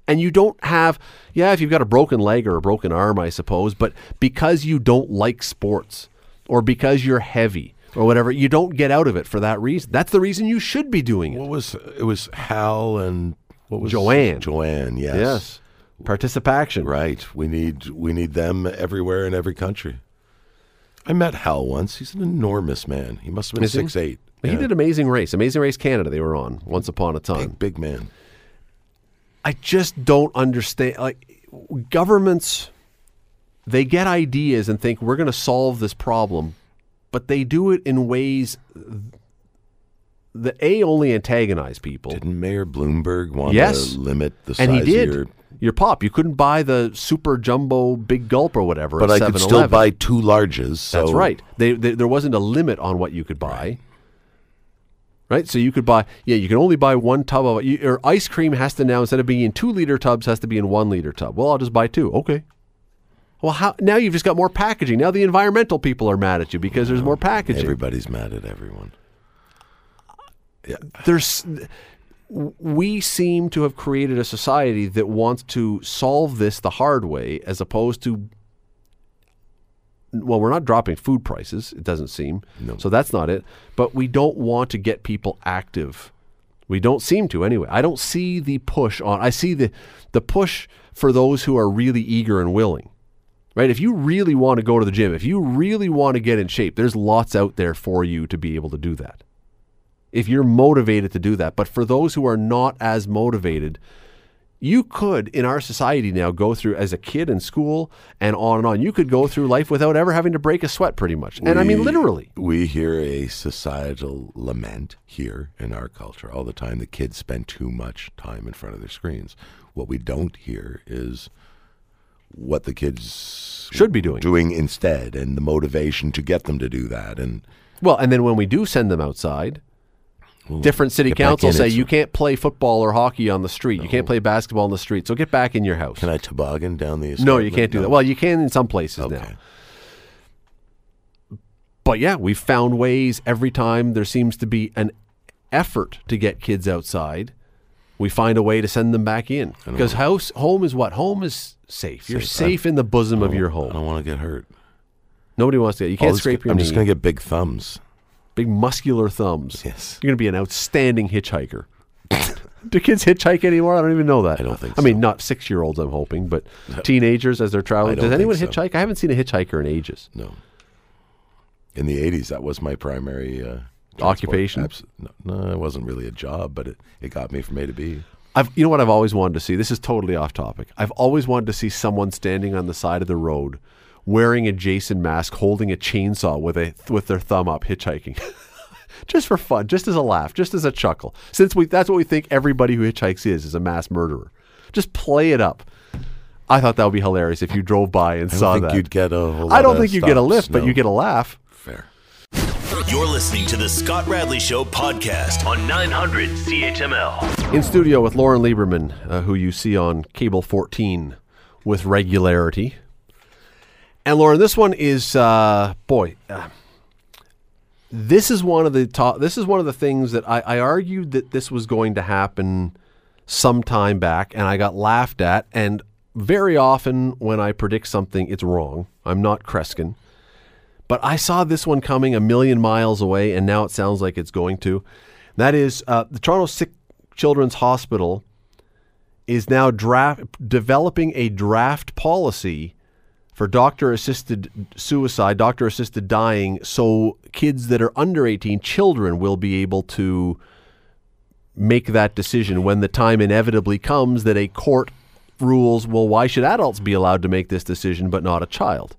And you don't have, yeah, if you've got a broken leg or a broken arm, I suppose, but because you don't like sports or because you're heavy or whatever, you don't get out of it for that reason. That's the reason you should be doing it. What was it? Was Hal and what was Joanne. Joanne, yes. Yes. ParticipACTION. Right. We need we need them everywhere in every country. I met Hal once. He's an enormous man. He must have been Is he? six eight. He did Amazing Race. Amazing Race Canada, they were on once upon a time. big big man. I just don't understand. Like governments, they get ideas and think we're going to solve this problem, but they do it in ways that a only antagonize people, Didn't Mayor Bloomberg want Yes. to limit the and size he did. of your Your pop, you couldn't buy the super jumbo big gulp or whatever. But I could still buy two larges. So That's right. They, they, there wasn't a limit on what you could buy. Right. So you could buy, yeah, you can only buy one tub of you, Or ice cream has to now, instead of being in two liter tubs, has to be in one liter tub. Well, I'll just buy two. Okay. Well, how, now you've just got more packaging. Now the environmental people are mad at you because there's more packaging. Everybody's mad at everyone. Yeah. there's we seem to have created a society that wants to solve this the hard way as opposed to well, we're not dropping food prices. It doesn't seem. So that's not it. But we don't want to get people active. We don't seem to anyway. I don't see the push on. I see the the push for those who are really eager and willing. Right? If you really want to go to the gym, if you really want to get in shape, there's lots out there for you to be able to do that. If you're motivated to do that. But for those who are not as motivated, you could in our society now go through as a kid in school and on and on. You could go through life without ever having to break a sweat pretty much. And I mean literally. We hear a societal lament here in our culture all the time The kids spend too much time in front of their screens. What we don't hear is what the kids Should be doing. doing instead and the motivation to get them to do that and Well, and then when we do send them outside, different city councils say you can't play football or hockey on the street. You can't oh. play basketball on the street. So get back in your house. can I toboggan down the no, you can't do No. that. Well, you can in some places now. But yeah, we've found ways every time there seems to be an effort to get kids outside, we find a way to send them back in. Because house home is what? Home is safe. You're Safe. in the bosom of your home. I don't want to get hurt. Nobody wants to. You I'll can't scrape your I'm knee. just going to get big thumbs. Big muscular thumbs. Yes. You're going to be an outstanding hitchhiker. Do kids hitchhike anymore? I don't even know that. I don't think I mean, so. not six year olds, I'm hoping, but teenagers as they're traveling. Does anyone so. hitchhike? I haven't seen a hitchhiker in ages. No. In the 80s, that was my primary uh. Occupation? Abs- no, no, it wasn't really a job, but it, it got me from A to B. I've, you know what I've always wanted to see? This is totally off topic. I've always wanted to see someone standing on the side of the road wearing a Jason mask, holding a chainsaw with a with their thumb up, hitchhiking. just for fun, just as a laugh, just as a chuckle. Since we that's what we think everybody who hitchhikes is is a mass murderer. Just play it up. I thought that would be hilarious if you drove by and I saw think that. you'd get a whole I don't of think you get a stops, lift, but you get a laugh. Fair. You're listening to the Scott Radley Show podcast on 900 CHML. In studio with Loren Lieberman, uh, who you see on Cable 14 with regularity. And Loren, this one is, uh, boy, uh, this is one of the. This is one of the things that I, I argued that this was going to happen some time back, and I got laughed at. And very often, when I predict something, it's wrong. I'm not Kreskin. But I saw this one coming a million miles away, and now it sounds like it's going to. That is, uh, the Toronto Sick Children's Hospital is now draft developing a draft policy for doctor assisted suicide, doctor assisted dying, so kids that are under 18, children, will be able to make that decision when the time inevitably comes that a court rules, well, why should adults be allowed to make this decision but not a child?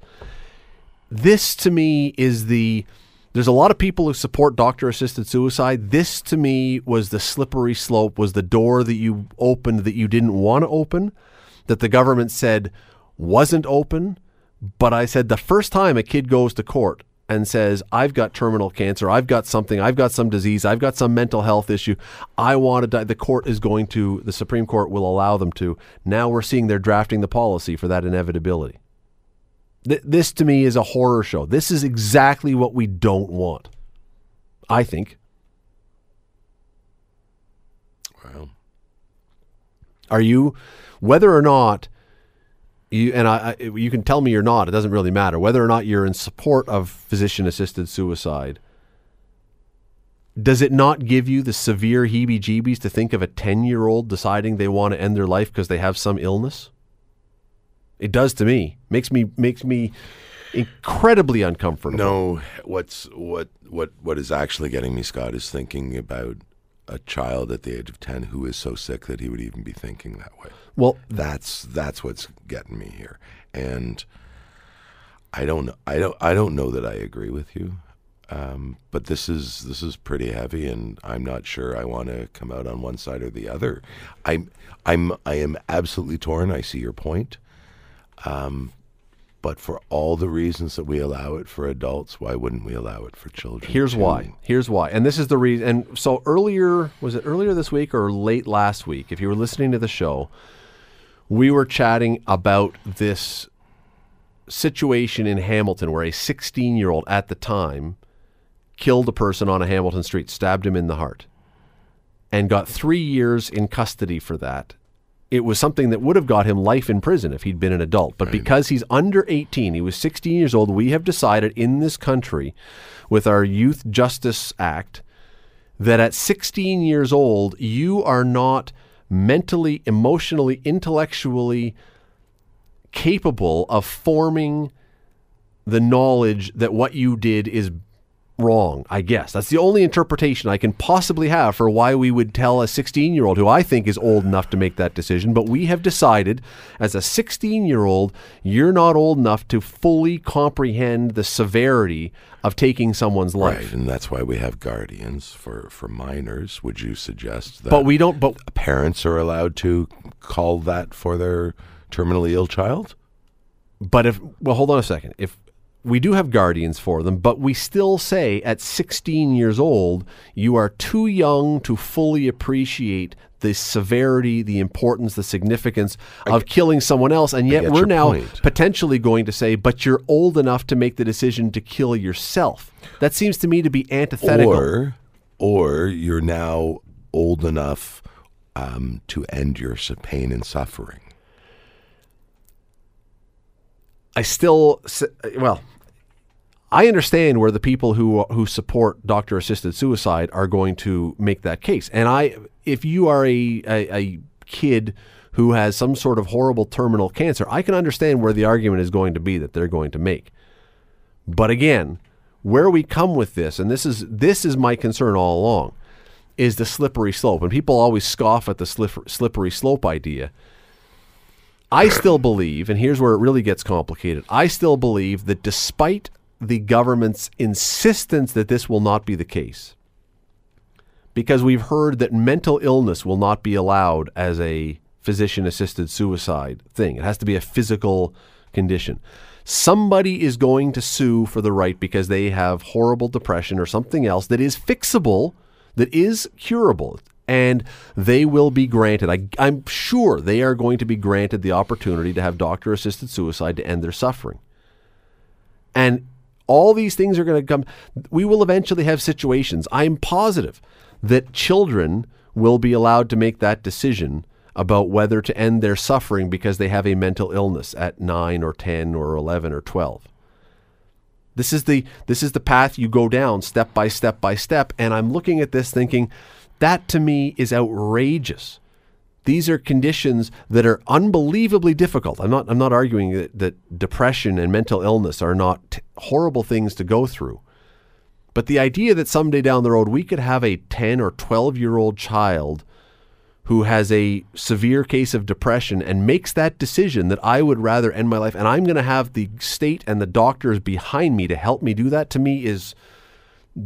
this to me is the there's a lot of people who support doctor assisted suicide this to me was the slippery slope was the door that you opened that you didn't want to open that the government said wasn't open but i said the first time a kid goes to court and says i've got terminal cancer i've got something i've got some disease i've got some mental health issue i want to die the court is going to the supreme court will allow them to now we're seeing they're drafting the policy for that inevitability Th- this to me is a horror show. This is exactly what we don't want. I think. Wow. Are you, whether or not you and I, I, you can tell me you're not. It doesn't really matter whether or not you're in support of physician-assisted suicide. Does it not give you the severe heebie-jeebies to think of a ten-year-old deciding they want to end their life because they have some illness? It does to me. Makes me makes me incredibly uncomfortable. No, what's what what what is actually getting me, Scott, is thinking about a child at the age of ten who is so sick that he would even be thinking that way. Well, That's that's what's getting me here, and I don't I don't I don't know that I agree with you, um, but this is this is pretty heavy, and I'm not sure I want to come out on one side or the other. I'm I'm I am absolutely torn. I see your point. Um, but for all the reasons that we allow it for adults, why wouldn't we allow it for children? Here's too? why. Here's why. And this is the reason. And so earlier, was it earlier this week or late last week? If you were listening to the show, we were chatting about this situation in Hamilton where a 16 year old at the time killed a person on a Hamilton street, stabbed him in the heart, and got three years in custody for that it was something that would have got him life in prison if he'd been an adult. But because he's under 18, he was 16 years old, we have decided in this country with our Youth Justice Act that at 16 years old, you are not mentally, emotionally, intellectually capable of forming the knowledge that what you did is wrong, I guess. That's the only interpretation I can possibly have for why we would tell a 16 year old who I think is old enough to make that decision. But we have decided as a 16 year old, you're not old enough to fully comprehend the severity of taking someone's life. Right, and that's why we have guardians for, for minors. Would you suggest that But we don't, but parents are allowed to call that for their terminally ill child? But if well, hold on a second. If we do have guardians for them, but we still say at 16 years old, you are too young to fully appreciate the severity, the importance, the significance of killing someone else. And yet we're now point. potentially going to say, but you're old enough to make the decision to kill yourself. That seems to me to be antithetical. Or, or you're now old enough um, to end your pain and suffering. I still, well, I understand where the people who who support doctor assisted suicide are going to make that case. And I, if you are a, a, a kid who has some sort of horrible terminal cancer, I can understand where the argument is going to be that they're going to make. But again, where we come with this, and this is this is my concern all along, is the slippery slope. And people always scoff at the slippery slope idea. I still believe, and here's where it really gets complicated. I still believe that despite the government's insistence that this will not be the case, because we've heard that mental illness will not be allowed as a physician assisted suicide thing, it has to be a physical condition. Somebody is going to sue for the right because they have horrible depression or something else that is fixable, that is curable, and they will be granted. I, I'm sure they are going to be granted the opportunity to have doctor assisted suicide to end their suffering. And all these things are going to come. We will eventually have situations. I'm positive that children will be allowed to make that decision about whether to end their suffering because they have a mental illness at 9 or 10 or 11 or 12. This is the this is the path you go down step by step by step and I'm looking at this thinking that to me is outrageous. These are conditions that are unbelievably difficult. I'm not I'm not arguing that, that depression and mental illness are not t- horrible things to go through. But the idea that someday down the road we could have a 10 or 12 year old child who has a severe case of depression and makes that decision that I would rather end my life and I'm going to have the state and the doctors behind me to help me do that to me is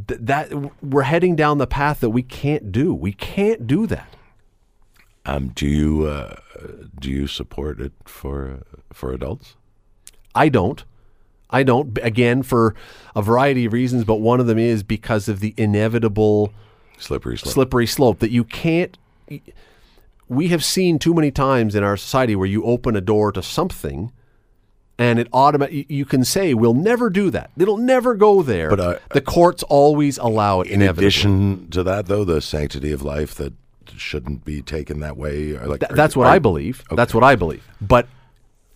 th- that we're heading down the path that we can't do. We can't do that. Um, do you uh, do you support it for for adults? I don't. I don't. Again, for a variety of reasons, but one of them is because of the inevitable Slippery slope. slippery slope that you can't. We have seen too many times in our society where you open a door to something, and it automatically you can say we'll never do that. It'll never go there. But, uh, the courts always allow it. In addition to that, though, the sanctity of life that shouldn't be taken that way. Or like Th- that's what are- I believe. That's what I believe. But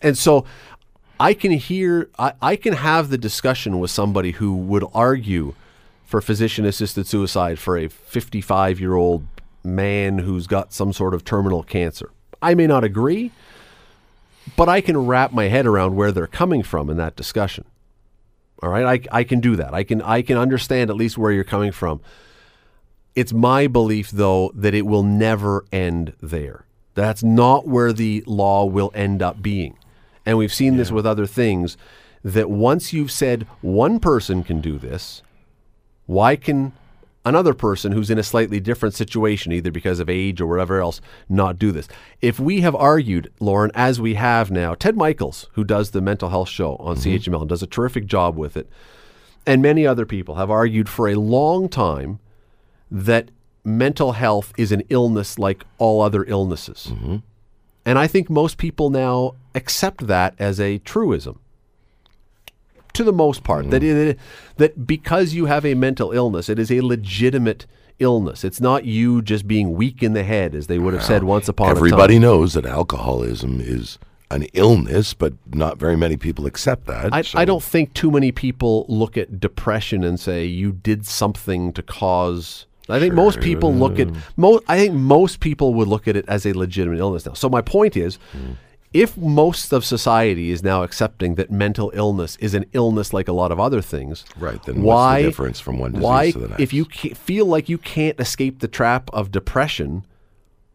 and so I can hear I, I can have the discussion with somebody who would argue for physician assisted suicide for a 55 year old man who's got some sort of terminal cancer. I may not agree, but I can wrap my head around where they're coming from in that discussion. All right, I, I can do that. I can I can understand at least where you're coming from. It's my belief, though, that it will never end there. That's not where the law will end up being. And we've seen this with other things that once you've said one person can do this, why can another person who's in a slightly different situation, either because of age or whatever else, not do this? If we have argued, Loren, as we have now, Ted Michaels, who does the mental health show on mm-hmm. CHML and does a terrific job with it, and many other people have argued for a long time that mental health is an illness like all other illnesses. Mm-hmm. And I think most people now accept that as a truism. To the most part, that mm-hmm. it, that because you have a mental illness, it is a legitimate illness. It's not you just being weak in the head, as they would have said once upon Everybody a time. Everybody knows that alcoholism is an illness, but not very many people accept that. I, so- I don't think too many people look at depression and say you did something to cause. I think most people look at most. I think most people would look at it as a legitimate illness now. So my point is, hmm. if most of society is now accepting that mental illness is an illness like a lot of other things, Right, then what's the why difference from one disease why to the if you feel like you can't escape the trap of depression,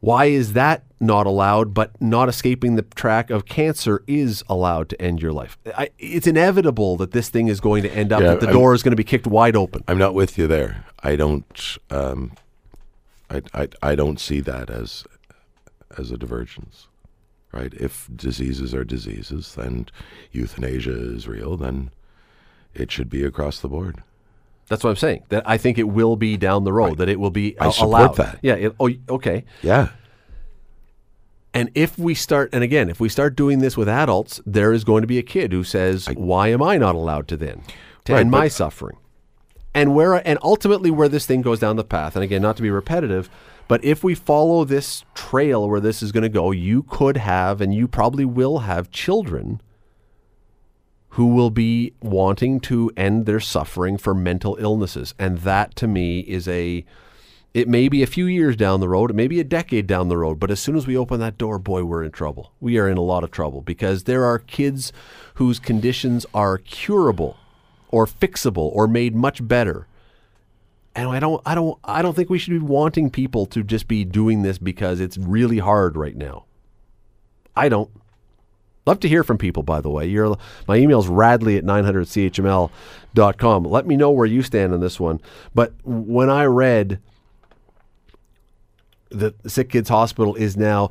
why is that not allowed? But not escaping the track of cancer is allowed to end your life. I, it's inevitable that this thing is going to end up Yeah, that the I'm- door is going to be kicked wide open. I'm not with you there. I don't. Um, I, I I don't see that as as a divergence, right? If diseases are diseases, then euthanasia is real. Then it should be across the board. That's what I'm saying. That I think it will be down the road. That it will be I support allowed. that. Yeah. It, oh, okay. Yeah, And if we start, and again, if we start doing this with adults, there is going to be a kid who says, "Why am I not allowed to then to Right, end my suffering?" And where, and ultimately, where this thing goes down the path, and again, not to be repetitive, but if we follow this trail where this is going to go, you could have, and you probably will have children who will be wanting to end their suffering for mental illnesses, and that to me is a it may be a few years down the road, it may be a decade down the road, but as soon as we open that door, boy, we're in trouble. We are in a lot of trouble because there are kids whose conditions are curable or fixable or made much better. And I don't I don't I don't think we should be wanting people to just be doing this because it's really hard right now. I don't. Love to hear from people, by the way. Your, my email's radley at 900chml.com. Let me know where you stand on this one. But when I read that the Sick Kids Hospital is now,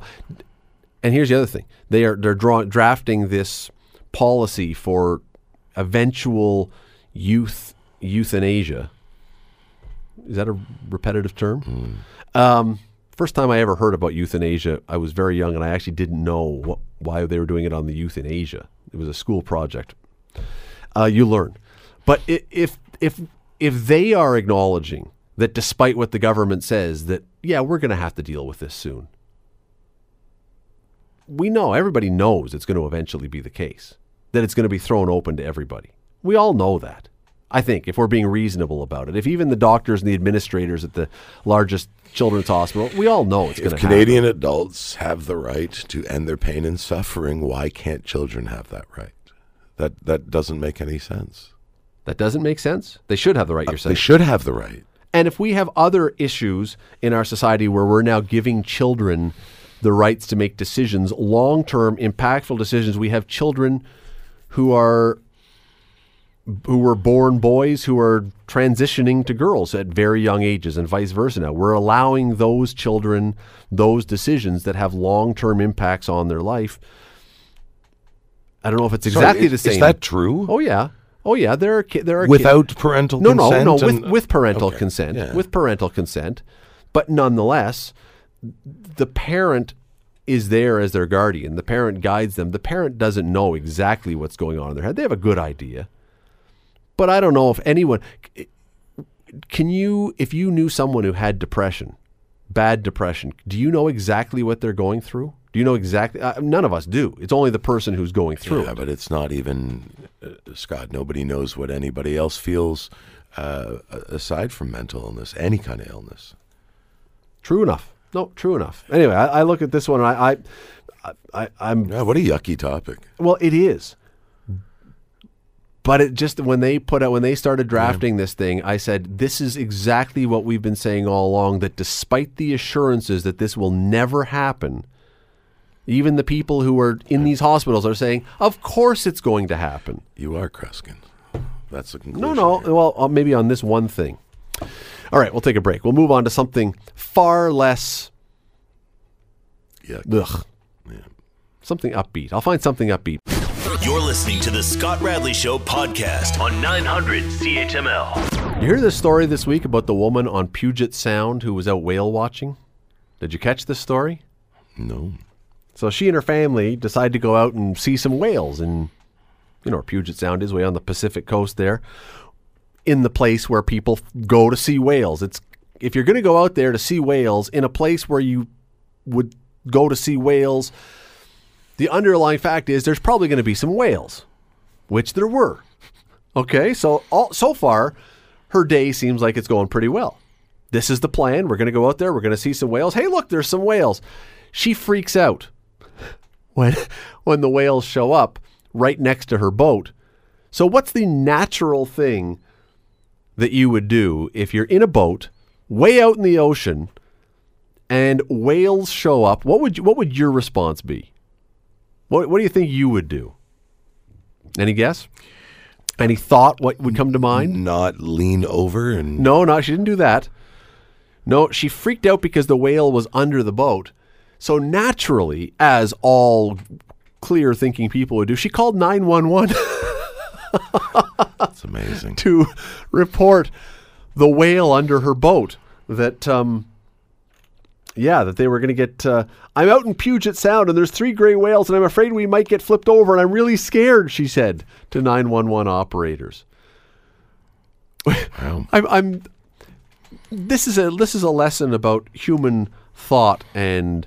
and here's the other thing: they are they're draw, drafting this policy for eventual youth euthanasia. Is that a repetitive term? Um, first time I ever heard about euthanasia, I was very young, and I actually didn't know what, why they were doing it on the youth in Asia. It was a school project. Uh, you learn, but if if if they are acknowledging that, despite what the government says, that yeah, we're going to have to deal with this soon. We know everybody knows it's going to eventually be the case that it's going to be thrown open to everybody. We all know that. I think if we're being reasonable about it, if even the doctors and the administrators at the largest children's hospital, we all know it's going if to Canadian adults have the right to end their pain and suffering, why can't children have that right? That that doesn't make any sense. That doesn't make sense. They should have the right. Uh, you're saying They should have the right. And if we have other issues in our society where we're now giving children the rights to make decisions, long term, impactful decisions, we have children who are who were born boys who are transitioning to girls at very young ages and vice versa now. We're allowing those children those decisions that have long term impacts on their life. I don't know if it's Sorry, exactly is- the same. Is that true? Oh yeah. Oh yeah, there are ki- there are ki- Without parental no, no, consent? no, with, with parental Okay, consent, yeah. with parental consent, but nonetheless, the parent is there as their guardian. The parent guides them. The parent doesn't know exactly what's going on in their head. They have a good idea, but I don't know if anyone can you if you knew someone who had depression, bad depression. Do you know exactly what they're going through? Do you know exactly? Uh, none of us do. It's only the person who's going through Yeah, it. but it's not even uh, Scott. Nobody knows what anybody else feels uh, aside from mental illness, any kind of illness. True enough. No, true enough. Anyway, I, I look at this one. And I, I, I, I'm Yeah, what a yucky topic. well. It is, but it just when they put out when they started drafting this thing, I said this is exactly what we've been saying all along. That despite the assurances that this will never happen, even the people who are in these hospitals are saying, "Of course, it's going to happen." You are Kreskin. That's the No, conclusion. no. here. Well, uh, maybe on this one thing. All right, we'll take a break. We'll move on to something far less Yuck. ugh, Yeah. something upbeat. I'll find something upbeat. You're listening to the Scott Radley Show podcast on 900 CHML. You hear this story this week about the woman on Puget Sound who was out whale watching? Did you catch this story? No. So she and her family decided to go out and see some whales in, you know, where Puget Sound is, way on the Pacific coast there, in the place where people go to see whales. It's if you're going to go out there to see whales in a place where you would go to see whales, the underlying fact is there's probably going to be some whales, which there were. Okay, so all, so far, her day seems like it's going pretty well. This is the plan. We're going to go out there. We're going to see some whales. Hey, look, there's some whales. She freaks out when when the whales show up right next to her boat. So what's the natural thing that you would do if you're in a boat way out in the ocean and whales show up? What would you, what would your response be? What what do you think you would do? Any guess? Any thought what would come to mind? Not lean over and No, no, she didn't do that. No, she freaked out because the whale was under the boat. So naturally, as all clear thinking people would do, she called 911 That's amazing. to report the whale under her boat that um yeah, that they were going to get. Uh, I'm out in Puget Sound and there's three gray whales, and I'm afraid we might get flipped over, and I'm really scared, she said to 911 operators. Wow. I'm, I'm this is a this is a lesson about human thought and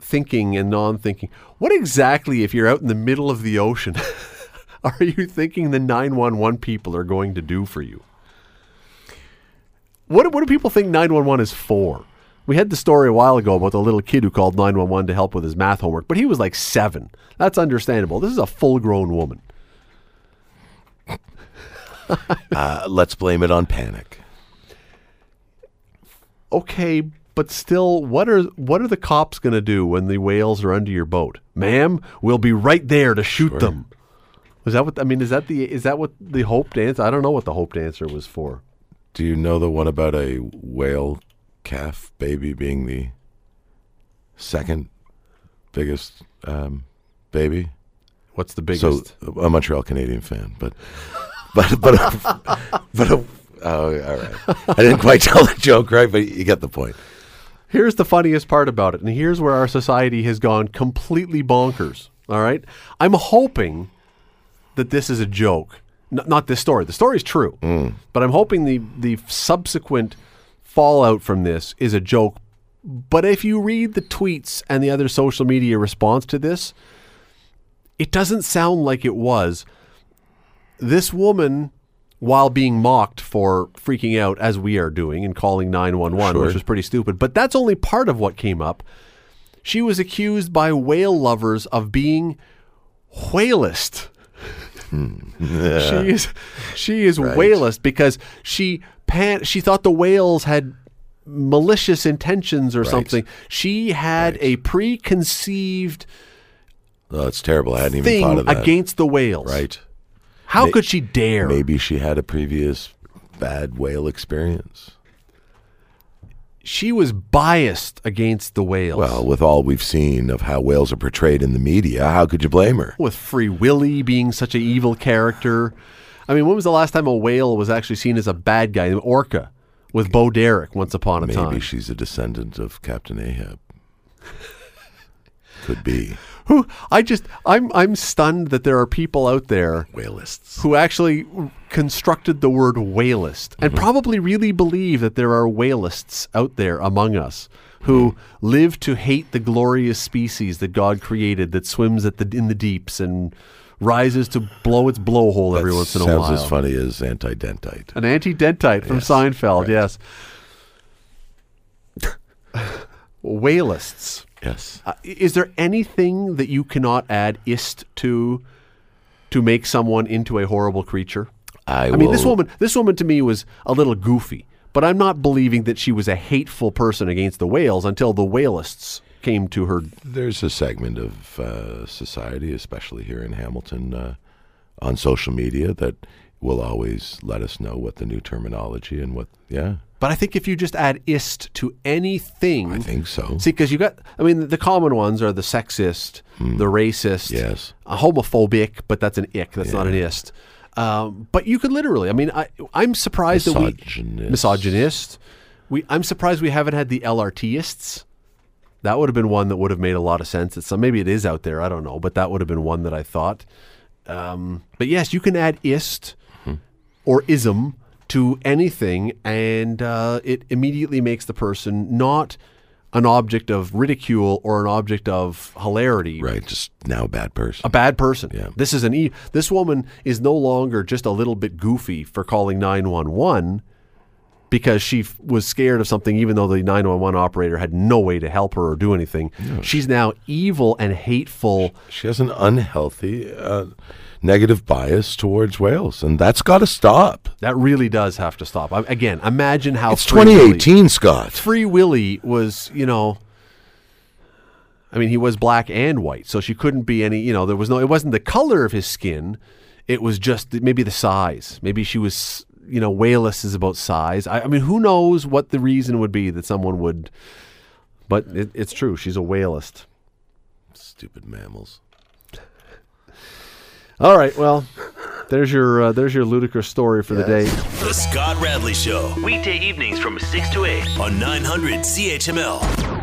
thinking and non-thinking. What exactly if you're out in the middle of the ocean are you thinking the 911 people are going to do for you? What what do people think 911 is for? We had the story a while ago about the little kid who called 911 to help with his math homework, but he was like 7. That's understandable. This is a full-grown woman. Uh, let's blame it on panic. okay, but still, what are what are the cops going to do when the whales are under your boat, ma'am? We'll be right there to shoot them. Is that what I mean? Is that the is that what the hoped answer? I don't know what the hoped answer was for. Do you know the one about a whale calf baby being the second biggest um, baby? What's the biggest? So a Montreal Canadian fan, but but but but a, oh, all right. I didn't quite tell the joke right, but you get the point. Here's the funniest part about it, and here's where our society has gone completely bonkers. All right, I'm hoping that this is a joke, N- not this story. The story's true, but I'm hoping the the subsequent fallout from this is a joke. But if you read the tweets and the other social media response to this, it doesn't sound like it was. This woman, while being mocked for freaking out as we are doing and calling 911, which Sure. was pretty stupid, but that's only part of what came up. She was accused by whale lovers of being whalist. Hmm. She is she is Right. whalist because she pan she thought the whales had malicious intentions or something. She had a preconceived Oh, it's terrible. I hadn't even thought of that. against the whales. right. How May- could she dare? Maybe she had a previous bad whale experience. She was biased against the whales. Well, with all we've seen of how whales are portrayed in the media, how could you blame her? with Free Willy being such an evil character. I mean, when was the last time a whale was actually seen as a bad guy? Orca with Bo Derek once upon a Maybe time. Maybe she's a descendant of Captain Ahab. Could be. Who I just I'm I'm stunned that there are people out there Whalists. who actually constructed the word whalist and mm-hmm. probably really believe that there are whalists out there among us who mm-hmm. live to hate the glorious species that God created that swims at the in the deeps and rises to blow its blowhole every That once in a while. sounds as funny as anti-dentite. An anti-dentite from Yes, Seinfeld, right. yes. Whalists. Yes. Uh, is there anything that you cannot add ist to to make someone into a horrible creature? I, I mean, this woman, this woman to me was a little goofy, but I'm not believing that she was a hateful person against the whales until the whalists came to her. There's a segment of uh, society, especially here in Hamilton, uh, on social media that will always let us know what the new terminology and what. Yeah, But I think if you just add ist to anything, I think so. See, because you got, I mean, the common ones are the sexist, the racist, Yes. a homophobic, but that's an ick. That's not an ist. Um, but you could literally, I mean, I, I'm surprised that we Misogynist. misogynist. We, I'm surprised we haven't had the LRTists. That would have been one that would have made a lot of sense. It's, maybe it is out there. I don't know, but that would have been one that I thought. Um, but yes, you can add ist or ism to anything, and uh, it immediately makes the person not an object of ridicule or an object of hilarity. Right. Just now a bad person. A bad person. Yeah. This is an e- this woman is no longer just a little bit goofy for calling 911 because she f- was scared of something even though the 911 operator had no way to help her or do anything. She's now evil and hateful. She has an unhealthy, uh, negative bias towards whales, and that's got to stop. That really does have to stop. I, again, imagine how It's Free Willy- 2018, Scott. Free Willy was, you know, I mean, he was black and white, so she couldn't be any, you know, there was no, it wasn't the color of his skin. It was just maybe the size. Maybe she was, you know, whaleless is about size. I, I mean, who knows what the reason would be that someone would, but it, it's true. She's a whalist. Stupid mammals. All right. Well, there's your, uh, there's your ludicrous story for the day. The Scott Radley Show. Weekday evenings from 6 to 8 on 900 CHML.